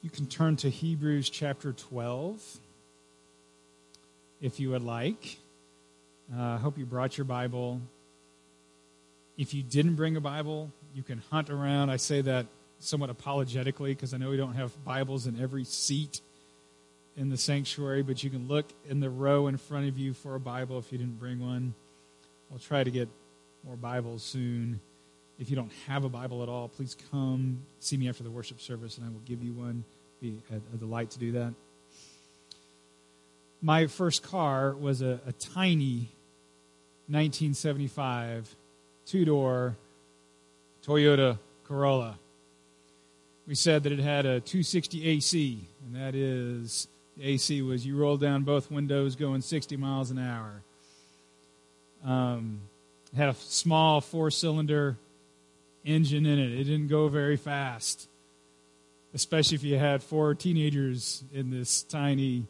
You can turn to Hebrews chapter 12 if you would like. Uh, I hope you brought your Bible. If you didn't bring a Bible, you can hunt around. I say that somewhat apologetically because I know we don't have Bibles in every seat in the sanctuary, but you can look in the row in front of you for a Bible if you didn't bring one. I'll try to get more Bibles soon. If you don't have a Bible at all, please come see me after the worship service and I will give you one. Be a, a delight to do that. My first car was a, a tiny 1975 two door Toyota Corolla. We said that it had a 260 AC, and that is the AC was you roll down both windows going 60 miles an hour. Um, had a small four cylinder engine in it. It didn't go very fast, especially if you had four teenagers in this tiny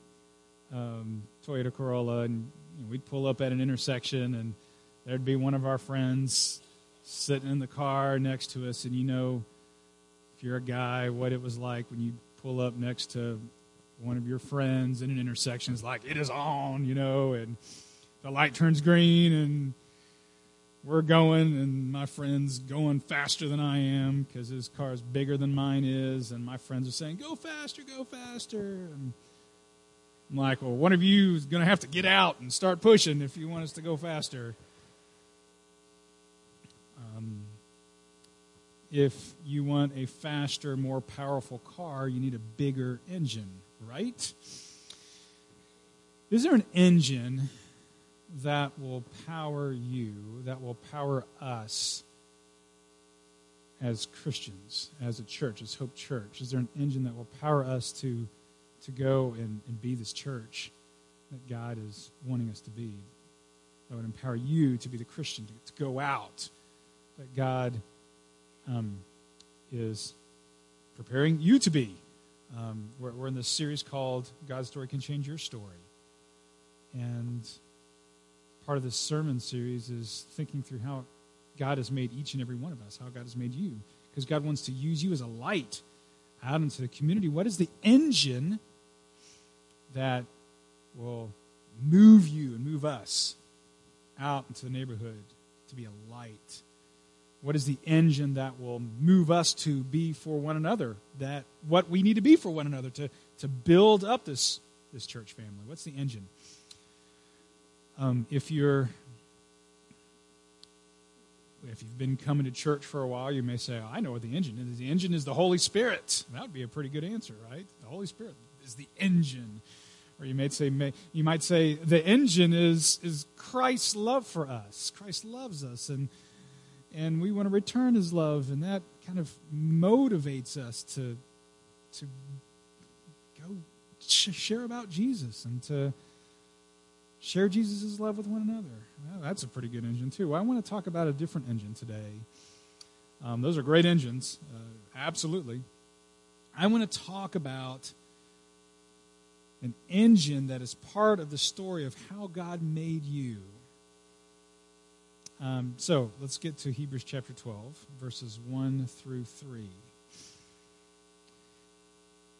um, Toyota Corolla. And you know, we'd pull up at an intersection, and there'd be one of our friends sitting in the car next to us. And you know, if you're a guy, what it was like when you pull up next to one of your friends in an intersection. is like, it is on, you know, and the light turns green, and we're going, and my friend's going faster than I am because his car is bigger than mine is, and my friends are saying, "Go faster, go faster." And I'm like, "Well, one of you is going to have to get out and start pushing if you want us to go faster." Um, if you want a faster, more powerful car, you need a bigger engine, right? Is there an engine that will power you, that will power us as Christians, as a church, as Hope Church? Is there an engine that will power us to, to go and, and be this church that God is wanting us to be? That would empower you to be the Christian, to, to go out, that God um, is preparing you to be. Um, we're, we're in this series called God's Story Can Change Your Story. And part of this sermon series is thinking through how God has made each and every one of us, how God has made you. Because God wants to use you as a light out into the community. What is the engine that will move you and move us out into the neighborhood to be a light? What is the engine that will move us to be for one another? That what we need to be for one another to, to build up this, this church family. What's the engine? Um, if you're if you've been coming to church for a while, you may say, oh, I know what the engine is. The engine is the Holy Spirit. That would be a pretty good answer, right? The Holy Spirit is the engine. Or you might say, you might say the engine is, is Christ's love for us. Christ loves us, and, and we want to return his love, and that kind of motivates us to, to go share about Jesus and to Share Jesus' love with one another. Well, that's a pretty good engine, too. I want to talk about a different engine today. Um, those are great engines, uh, absolutely. I want to talk about an engine that is part of the story of how God made you. Um, so let's get to Hebrews chapter 12, verses 1 through 3.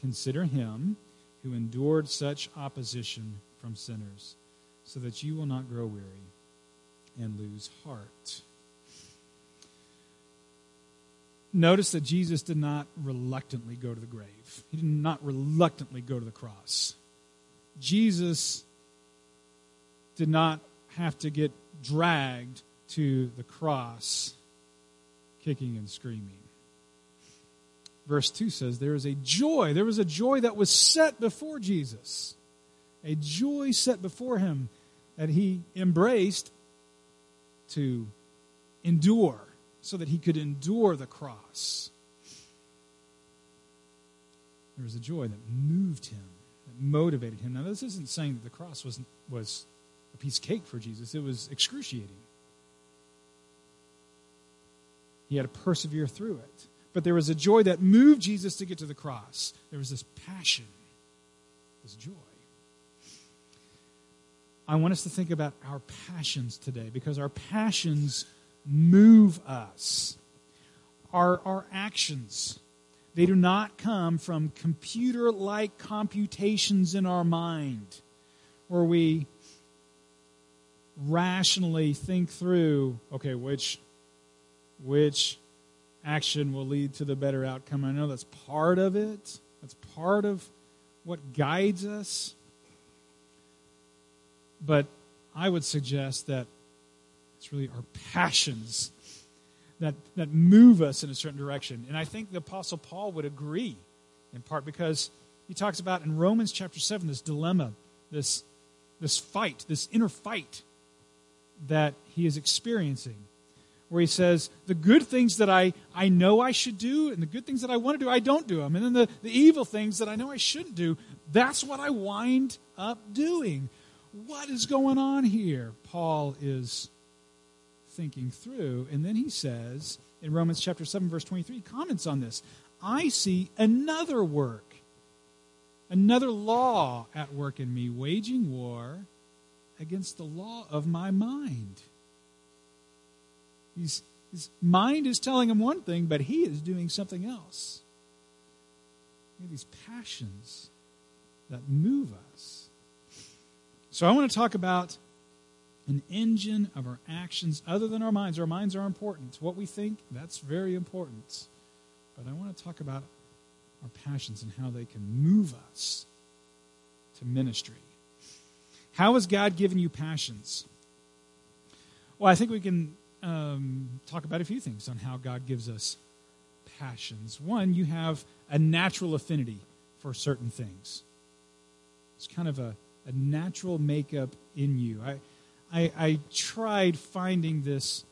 Consider him who endured such opposition from sinners, so that you will not grow weary and lose heart. Notice that Jesus did not reluctantly go to the grave. He did not reluctantly go to the cross. Jesus did not have to get dragged to the cross kicking and screaming verse 2 says, There is a joy. There was a joy that was set before Jesus, a joy set before him that he embraced to endure so that he could endure the cross. There was a joy that moved him, that motivated him. Now, this isn't saying that the cross was, was a piece of cake for Jesus, it was excruciating. He had to persevere through it. But there was a joy that moved Jesus to get to the cross. There was this passion, this joy. I want us to think about our passions today because our passions move us. Our, our actions, they do not come from computer like computations in our mind where we rationally think through okay, which, which action will lead to the better outcome. I know that's part of it, that's part of what guides us. But I would suggest that it's really our passions that, that move us in a certain direction. And I think the Apostle Paul would agree, in part because he talks about in Romans chapter 7 this dilemma, this, this fight, this inner fight that he is experiencing, where he says, The good things that I, I know I should do and the good things that I want to do, I don't do them. And then the, the evil things that I know I shouldn't do, that's what I wind up doing. What is going on here? Paul is thinking through. And then he says in Romans chapter 7, verse 23, he comments on this. I see another work, another law at work in me, waging war against the law of my mind. He's, his mind is telling him one thing, but he is doing something else. these passions that move us. So I want to talk about an engine of our actions other than our minds. Our minds are important. What we think, that's very important. But I want to talk about our passions and how they can move us to ministry. How has God given you passions? Well, I think we can um, talk about a few things on how God gives us passions. One, you have a natural affinity for certain things. It's kind of a, a natural makeup in you. I, I, I tried finding this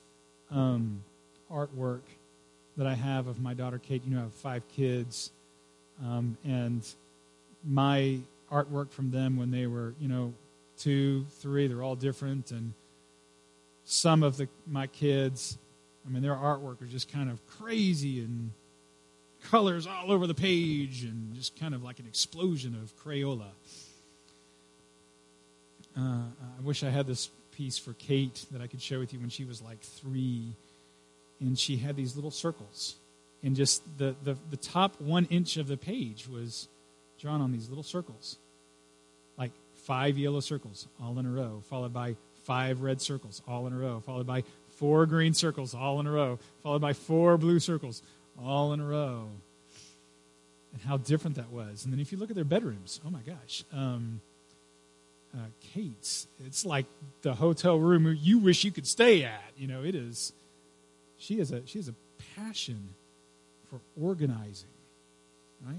um, artwork that I have of my daughter Kate. You know, I have five kids, um, and my artwork from them when they were, you know, two, three, they're all different, and some of the my kids, I mean, their artwork was just kind of crazy and colors all over the page, and just kind of like an explosion of Crayola. Uh, I wish I had this piece for Kate that I could share with you when she was like three. And she had these little circles. And just the, the, the top one inch of the page was drawn on these little circles. Like five yellow circles all in a row, followed by five red circles all in a row, followed by four green circles all in a row, followed by four blue circles all in a row. And how different that was. And then if you look at their bedrooms, oh my gosh. Um, uh, Kate's. It's like the hotel room you wish you could stay at. You know, it is. She has a she has a passion for organizing, right?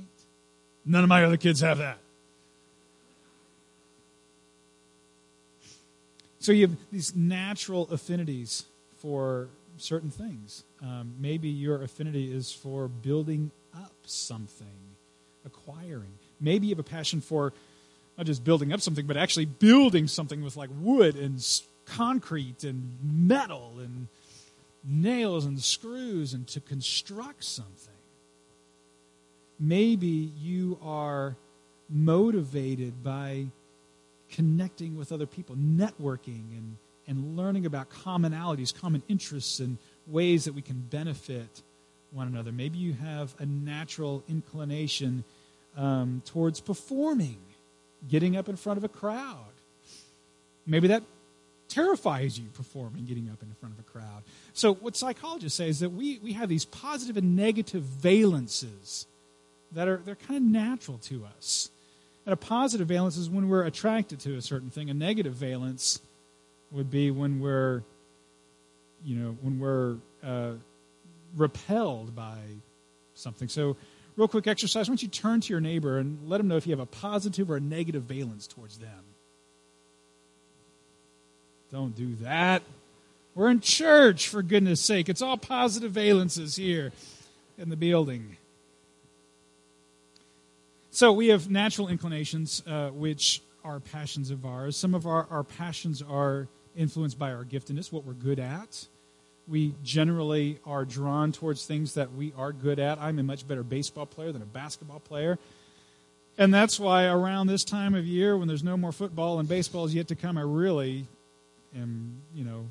None of my other kids have that. So you have these natural affinities for certain things. Um, maybe your affinity is for building up something, acquiring. Maybe you have a passion for not just building up something, but actually building something with like wood and concrete and metal and nails and screws and to construct something. Maybe you are motivated by connecting with other people, networking and, and learning about commonalities, common interests, and ways that we can benefit one another. Maybe you have a natural inclination um, towards performing getting up in front of a crowd. Maybe that terrifies you performing, getting up in front of a crowd. So, what psychologists say is that we, we have these positive and negative valences that are they're kind of natural to us. And a positive valence is when we're attracted to a certain thing. A negative valence would be when we're, you know, when we're uh, repelled by something. So, real quick exercise. Why don't you turn to your neighbor and let them know if you have a positive or a negative valence towards them? Don't do that. We're in church, for goodness sake. It's all positive valences here in the building. So we have natural inclinations, uh, which are passions of ours. Some of our, our passions are influenced by our giftedness, what we're good at. We generally are drawn towards things that we are good at. I'm a much better baseball player than a basketball player. And that's why around this time of year, when there's no more football and baseball is yet to come, I really am, you know,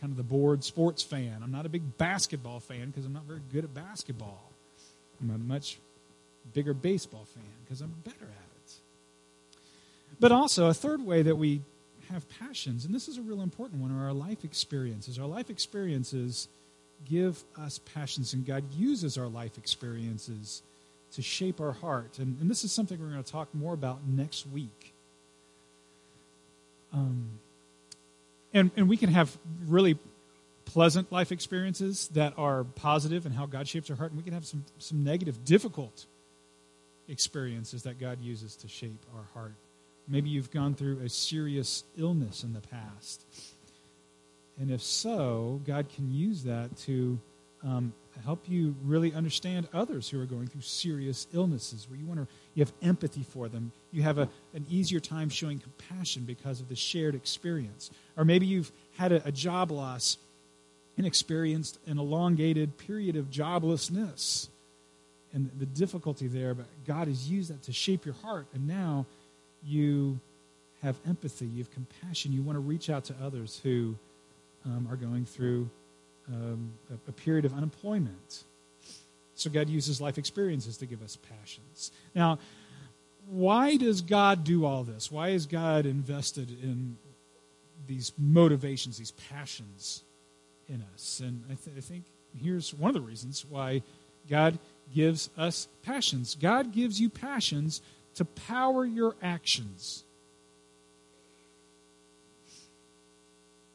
kind of the bored sports fan. I'm not a big basketball fan because I'm not very good at basketball. I'm a much bigger baseball fan because I'm better at it. But also, a third way that we have passions, and this is a real important one, are our life experiences. Our life experiences give us passions, and God uses our life experiences to shape our heart. And, and this is something we're going to talk more about next week. Um, and, and we can have really pleasant life experiences that are positive and how God shapes our heart, and we can have some, some negative, difficult experiences that God uses to shape our heart. Maybe you've gone through a serious illness in the past. And if so, God can use that to um, help you really understand others who are going through serious illnesses, where you want to you have empathy for them. You have a, an easier time showing compassion because of the shared experience. Or maybe you've had a, a job loss and experienced an elongated period of joblessness and the difficulty there, but God has used that to shape your heart, and now you have empathy, you have compassion, you want to reach out to others who um, are going through um, a, a period of unemployment. So God uses life experiences to give us passions. Now, why does God do all this? Why is God invested in these motivations, these passions in us? And I, th- I think here's one of the reasons why God gives us passions. God gives you passions to power your actions.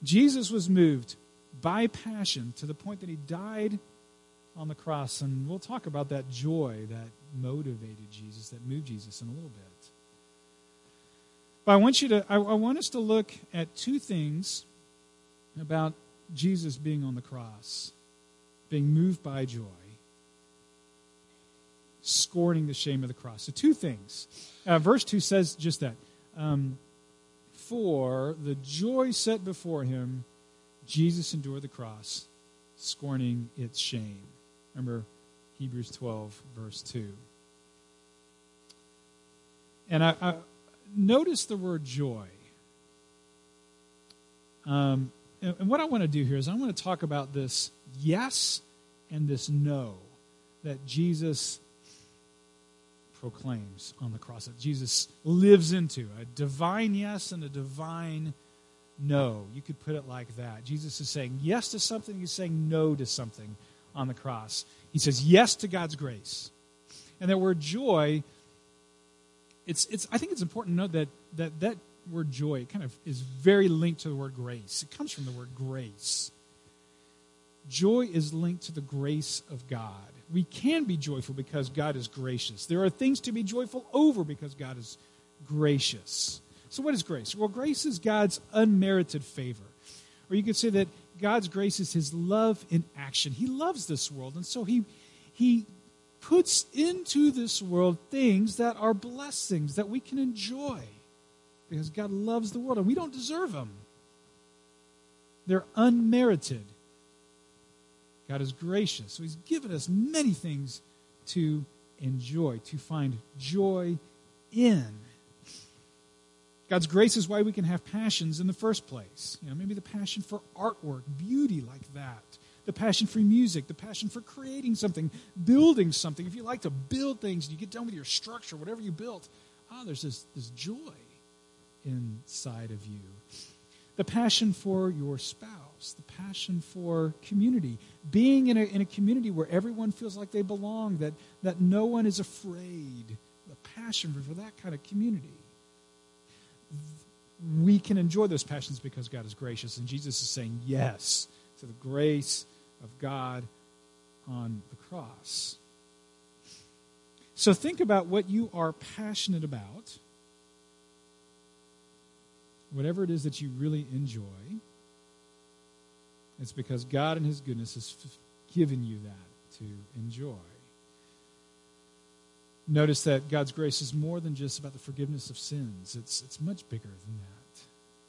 Jesus was moved by passion to the point that he died on the cross. And we'll talk about that joy that motivated Jesus, that moved Jesus in a little bit. But I want you to, I, I want us to look at two things about Jesus being on the cross, being moved by joy, scorning the shame of the cross. So, two things. Uh, verse 2 says just that. Um, For the joy set before him, Jesus endured the cross, scorning its shame. Remember Hebrews 12, verse 2. And I, I notice the word joy. Um, and, and what I want to do here is I want to talk about this yes and this no that Jesus proclaims on the cross, that Jesus lives into a divine yes and a divine no. You could put it like that. Jesus is saying yes to something, he's saying no to something on the cross. He says yes to God's grace. And that word joy, it's, it's, I think it's important to note that, that that word joy kind of is very linked to the word grace. It comes from the word grace. Joy is linked to the grace of God. We can be joyful because God is gracious. There are things to be joyful over because God is gracious. So, what is grace? Well, grace is God's unmerited favor. Or you could say that God's grace is his love in action. He loves this world, and so he, he puts into this world things that are blessings that we can enjoy because God loves the world, and we don't deserve them. They're unmerited. God is gracious. So he's given us many things to enjoy, to find joy in. God's grace is why we can have passions in the first place. You know, maybe the passion for artwork, beauty like that. The passion for music, the passion for creating something, building something. If you like to build things and you get done with your structure, whatever you built, ah, there's this, this joy inside of you. The passion for your spouse, the passion for community, being in a, in a community where everyone feels like they belong, that, that no one is afraid, the passion for, for that kind of community we can enjoy those passions because God is gracious. And Jesus is saying yes to the grace of God on the cross. So think about what you are passionate about, whatever it is that you really enjoy. It's because God in His goodness has given you that to enjoy. notice that God's grace is more than just about the forgiveness of sins. It's, it's much bigger than that.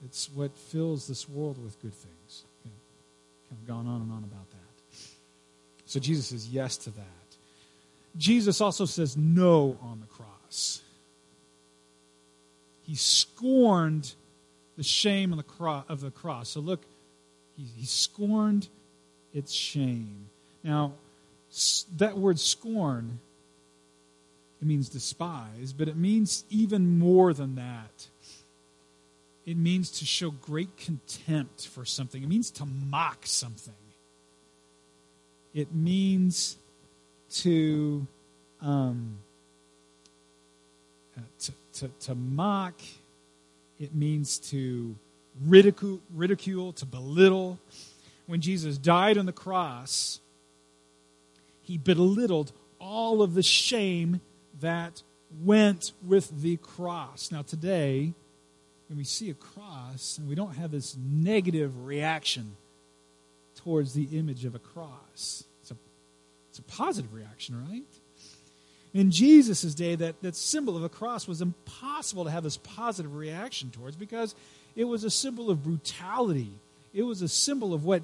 It's what fills this world with good things. Kind of gone on and on about that. So Jesus says yes to that. Jesus also says no on the cross. He scorned the shame of the cross. So look, he, he scorned its shame. Now, that word scorn, it means despise, but it means even more than that. It means to show great contempt for something, it means to mock something. It means to, um, uh, to, to, to mock, it means to ridicule, ridicule, to belittle. When Jesus died on the cross, he belittled all of the shame that went with the cross. Now, today, when we see a cross and we don't have this negative reaction towards the image of a cross, it's a, it's a positive reaction, right? In Jesus' day, that, that symbol of a cross was impossible to have this positive reaction towards because it was a symbol of brutality. It was a symbol of what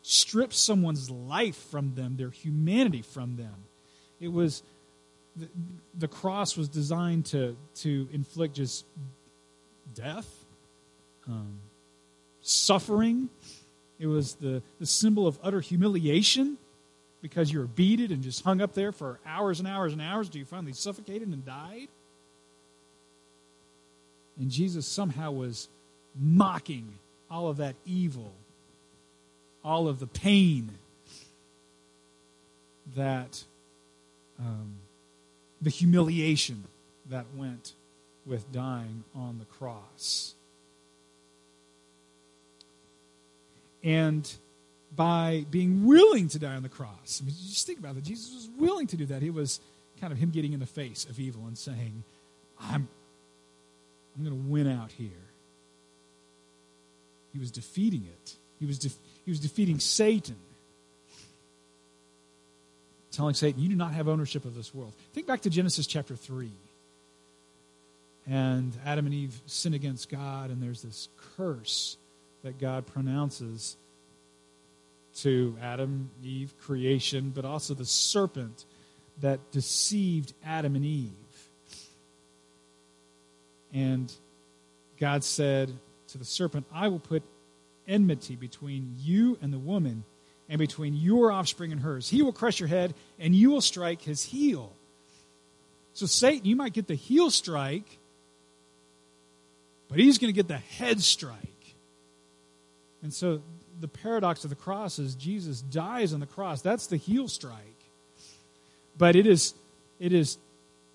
strips someone's life from them, their humanity from them. It was the, the cross was designed to to inflict just death, um, suffering. It was the, the symbol of utter humiliation because you were beaten and just hung up there for hours and hours and hours until you finally suffocated and died. And Jesus somehow was mocking all of that evil all of the pain that um, the humiliation that went with dying on the cross. And by being willing to die on the cross, I mean, just think about it. Jesus was willing to do that. He was kind of him getting in the face of evil and saying, I'm, I'm going to win out here. He was defeating it. He was, he was defeating Satan. Telling Satan, you do not have ownership of this world. Think back to Genesis chapter 3. And Adam and Eve sin against God, and there's this curse that God pronounces to Adam, Eve, creation, but also the serpent that deceived Adam and Eve. And God said to the serpent, I will put enmity between you and the woman, and between your offspring and hers. He will crush your head, and you will strike his heel. So, Satan, you might get the heel strike, but he's going to get the head strike. And so, the paradox of the cross is Jesus dies on the cross. That's the heel strike. But it is, it is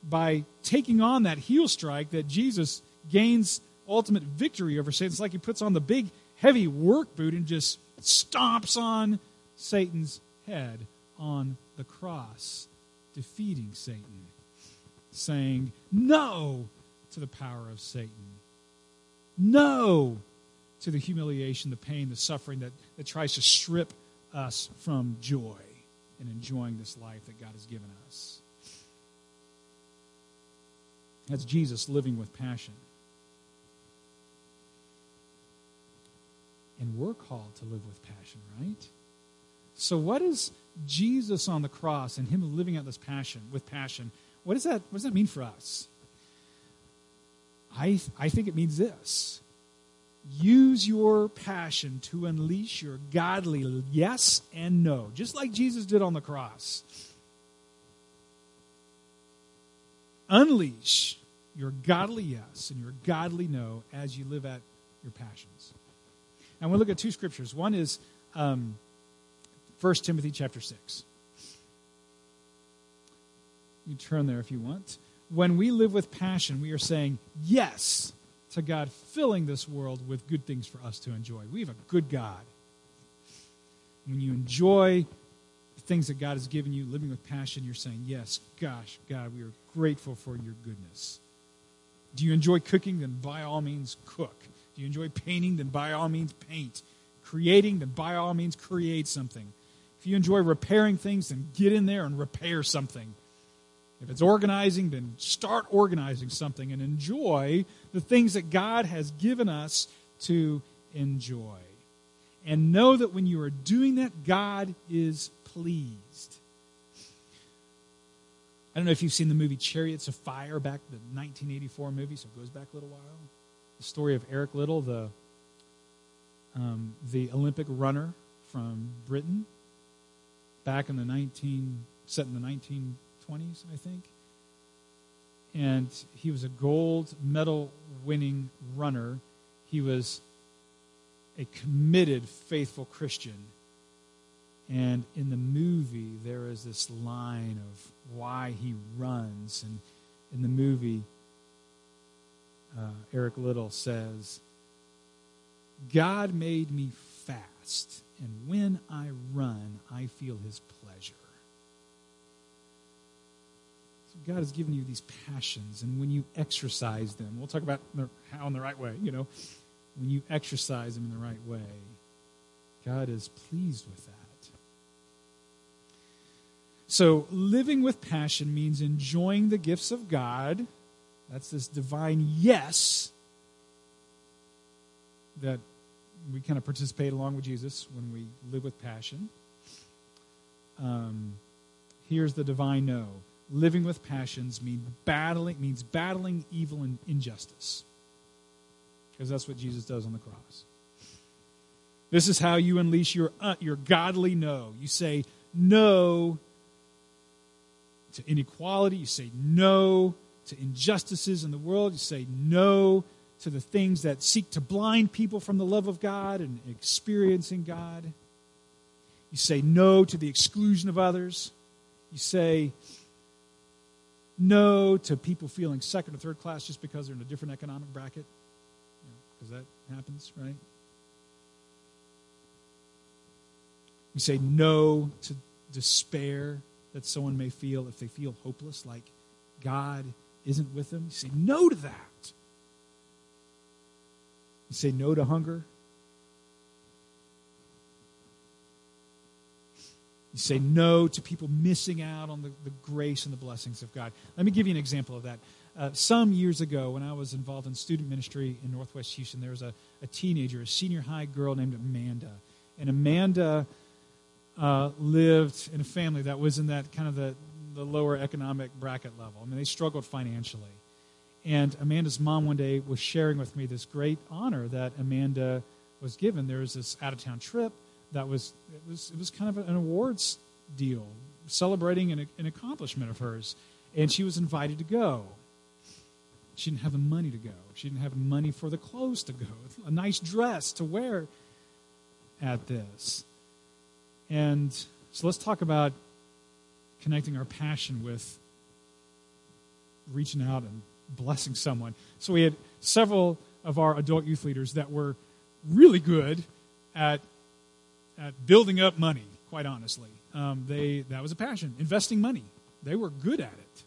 by taking on that heel strike that Jesus gains ultimate victory over Satan. It's like he puts on the big heavy work boot and just stomps on Satan's head on the cross, defeating Satan, saying no to the power of Satan, no to the humiliation, the pain, the suffering that, that tries to strip us from joy and enjoying this life that God has given us. That's Jesus living with passion. And we're called to live with passion, right? So, what is Jesus on the cross and Him living out this passion with passion? What does that, what does that mean for us? I, I think it means this use your passion to unleash your godly yes and no, just like Jesus did on the cross. Unleash your godly yes and your godly no as you live out your passions. And we'll look at two scriptures. One is um, 1 Timothy chapter 6. You turn there if you want. When we live with passion, we are saying yes to God filling this world with good things for us to enjoy. We have a good God. When you enjoy the things that God has given you, living with passion, you're saying, Yes, gosh, God, we are grateful for your goodness. Do you enjoy cooking? Then by all means, cook you enjoy painting, then by all means paint. Creating, then by all means create something. If you enjoy repairing things, then get in there and repair something. If it's organizing, then start organizing something and enjoy the things that God has given us to enjoy. And know that when you are doing that, God is pleased. I don't know if you've seen the movie Chariots of Fire back, the 1984 movie, so it goes back a little while. The story of Eric Liddell, the, um, the Olympic runner from Britain, back in the 19, set in the 1920s, I think. And he was a gold medal winning runner. He was a committed, faithful Christian. And in the movie, there is this line of why he runs. And in the movie, uh, Eric Liddell says, God made me fast, and when I run, I feel his pleasure. So God has given you these passions, and when you exercise them, we'll talk about how in the right way, you know, when you exercise them in the right way, God is pleased with that. So, living with passion means enjoying the gifts of God. That's this divine yes that we kind of participate along with Jesus when we live with passion. Um, here's the divine no. Living with passions means battling means battling evil and injustice. Because that's what Jesus does on the cross. This is how you unleash your uh, your godly no. You say no to inequality. You say no to injustices in the world. You say no to the things that seek to blind people from the love of God and experiencing God. You say no to the exclusion of others. You say no to people feeling second or third class just because they're in a different economic bracket. Because you know, that happens, right? You say no to despair that someone may feel if they feel hopeless, like God isn't with them. You say no to that. You say no to hunger. You say no to people missing out on the, the grace and the blessings of God. Let me give you an example of that. Uh, some years ago, when I was involved in student ministry in Northwest Houston, there was a, a teenager, a senior high girl named Amanda. And Amanda uh, lived in a family that was in that kind of the, the lower economic bracket level. I mean, they struggled financially. And Amanda's mom one day was sharing with me this great honor that Amanda was given. There was this out of town trip that was it was it was kind of an awards deal celebrating an, an accomplishment of hers, and she was invited to go. She didn't have the money to go. She didn't have money for the clothes to go. A nice dress to wear at this. And so let's talk about connecting our passion with reaching out and blessing someone. So we had several of our adult youth leaders that were really good at at building up money. Quite honestly, um, they that was a passion. Investing money, they were good at it.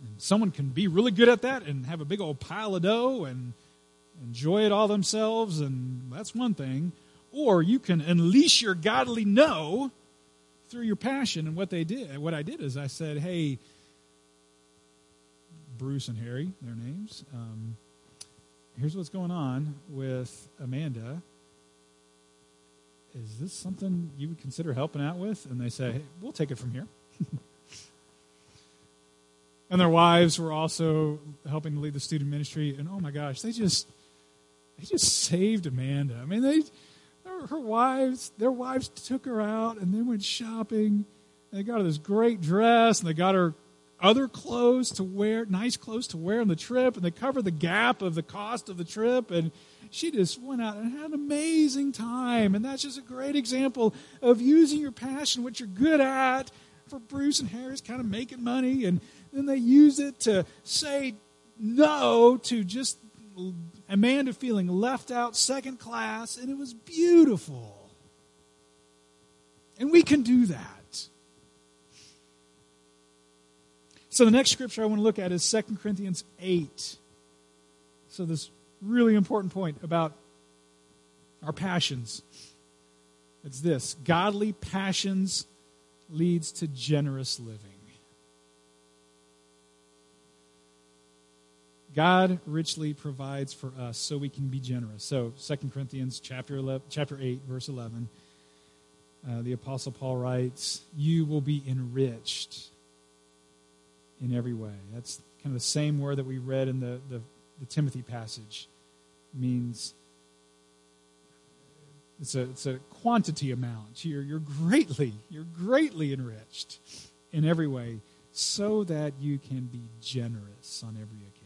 And someone can be really good at that and have a big old pile of dough and enjoy it all themselves, and that's one thing. Or you can unleash your godly no through your passion. And what they did, what I did is I said, hey, Bruce and Harry, their names, um, here's what's going on with Amanda. Is this something you would consider helping out with? And they say, hey, we'll take it from here. and their wives were also helping to lead the student ministry. And oh my gosh, they just they just saved Amanda. I mean, they her wives, their wives took her out and they went shopping. They got her this great dress and they got her other clothes to wear, nice clothes to wear on the trip, and they covered the gap of the cost of the trip. And she just went out and had an amazing time. And that's just a great example of using your passion, what you're good at. For Bruce and Harris, kind of making money, and then they use it to say no to just Amanda feeling left out second class, and it was beautiful. And we can do that. So the next scripture I want to look at is 2 Corinthians 8. So this really important point about our passions. It's this godly passions leads to generous living. God richly provides for us so we can be generous. So 2 Corinthians chapter 11, chapter 8 verse 11 uh, the apostle Paul writes, "You will be enriched in every way." That's kind of the same word that we read in the, the, the Timothy passage. It means it's a, it's a quantity amount. You're, you're greatly, you're greatly enriched in every way so that you can be generous on every occasion.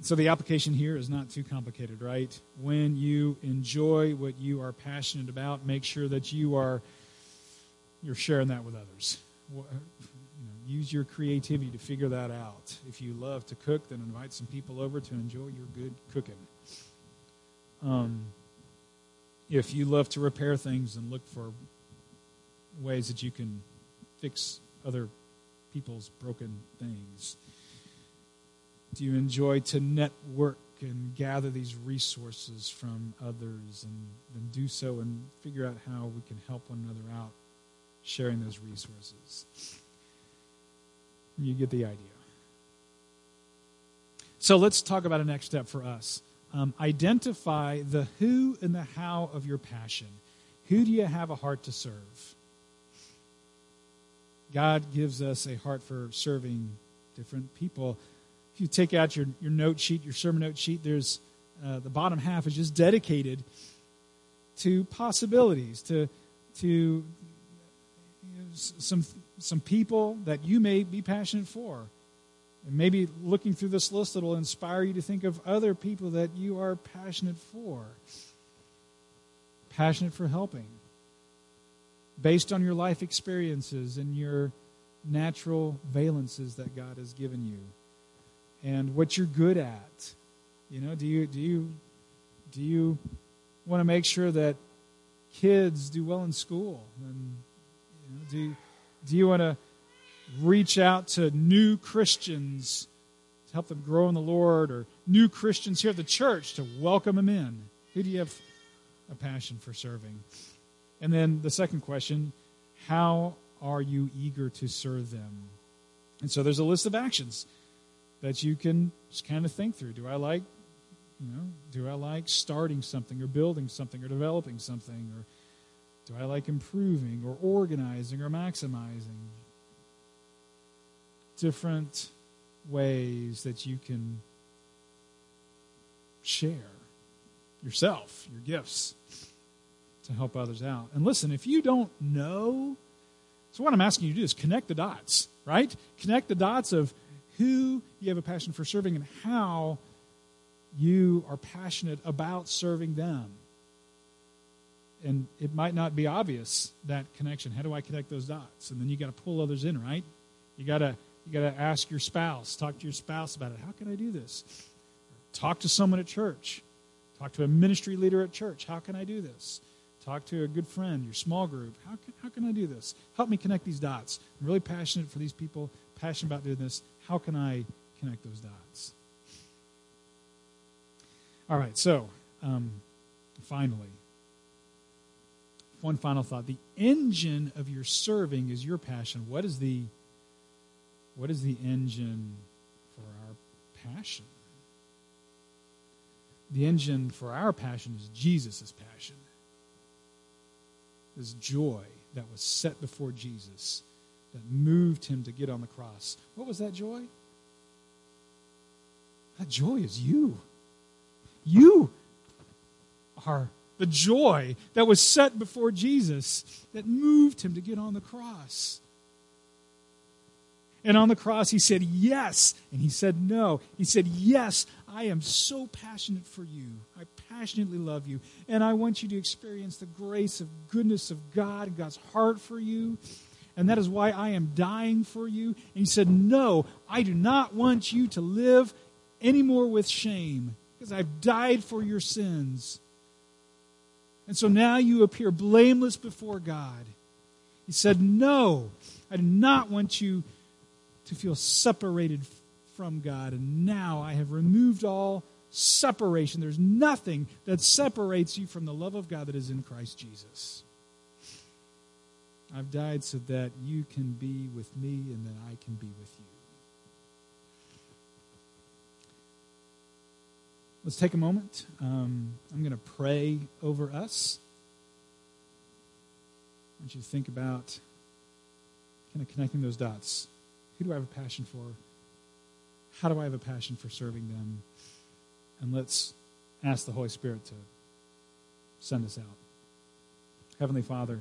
So the application here is not too complicated, right? When you enjoy what you are passionate about, make sure that you are you're sharing that with others. use your creativity to figure that out. If you love to cook, then invite some people over to enjoy your good cooking. Um, if you love to repair things and look for ways that you can fix other people's broken things, do you enjoy to network and gather these resources from others and then do so and figure out how we can help one another out sharing those resources? You get the idea. So let's talk about a next step for us. Um, identify the who and the how of your passion. Who do you have a heart to serve? God gives us a heart for serving different people. You take out your, your note sheet, your sermon note sheet, there's uh, the bottom half is just dedicated to possibilities, to to you know, some some people that you may be passionate for. And maybe looking through this list, it'll inspire you to think of other people that you are passionate for. Passionate for helping. Based on your life experiences and your natural valences that God has given you. And what you're good at. You know, do you do you do you want to make sure that kids do well in school? And you know, do do you want to reach out to new Christians to help them grow in the Lord or new Christians here at the church to welcome them in? Who do you have a passion for serving? And then the second question how are you eager to serve them? And so there's a list of actions that you can just kind of think through. Do I like, you know, do I like starting something or building something or developing something or do I like improving or organizing or maximizing? Different ways that you can share yourself, your gifts, to help others out. And listen, if you don't know, so what I'm asking you to do is connect the dots, right? Connect the dots of who you have a passion for serving and how you are passionate about serving them and it might not be obvious that connection. How do I connect those dots? And then you got to pull others in, right? You got to you got to ask your spouse, talk to your spouse about it. How can I do this? Talk to someone at church. Talk to a ministry leader at church. How can I do this? Talk to a good friend, your small group. How can, how can I do this? Help me connect these dots. I'm really passionate for these people, passionate about doing this. How can I connect those dots? All right, so um, finally, one final thought. The engine of your serving is your passion. What is the what is the engine for our passion? The engine for our passion is Jesus' passion. This joy that was set before Jesus that moved him to get on the cross. What was that joy? That joy is you. You are the joy that was set before Jesus that moved him to get on the cross. And on the cross, he said, Yes. And he said, No. He said, Yes, I am so passionate for you. I passionately love you. And I want you to experience the grace of goodness of God, God's heart for you. And that is why I am dying for you. And he said, No, I do not want you to live anymore with shame because I've died for your sins. And so now you appear blameless before God. He said, No, I do not want you to feel separated from God. And now I have removed all separation. There's nothing that separates you from the love of God that is in Christ Jesus. I've died so that you can be with me and that I can be with you. Let's take a moment. Um, I'm going to pray over us. I want you to think about kind of connecting those dots. Who do I have a passion for? How do I have a passion for serving them? And let's ask the Holy Spirit to send us out. Heavenly Father,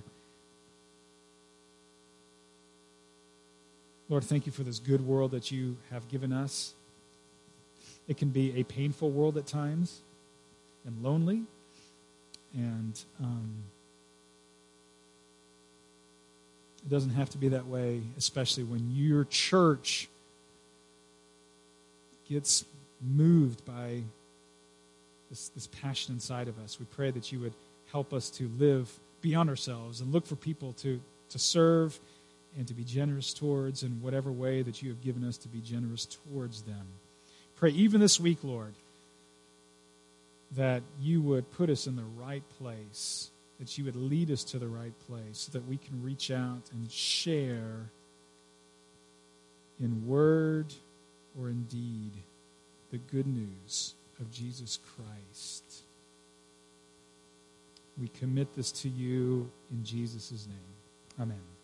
Lord, thank you for this good world that you have given us. It can be a painful world at times and lonely. And um, it doesn't have to be that way, especially when your church gets moved by this, this passion inside of us. We pray that you would help us to live beyond ourselves and look for people to, to serve and to be generous towards in whatever way that you have given us to be generous towards them. Pray even this week, Lord, that you would put us in the right place, that you would lead us to the right place, so that we can reach out and share in word or in deed the good news of Jesus Christ. We commit this to you in Jesus' name. Amen.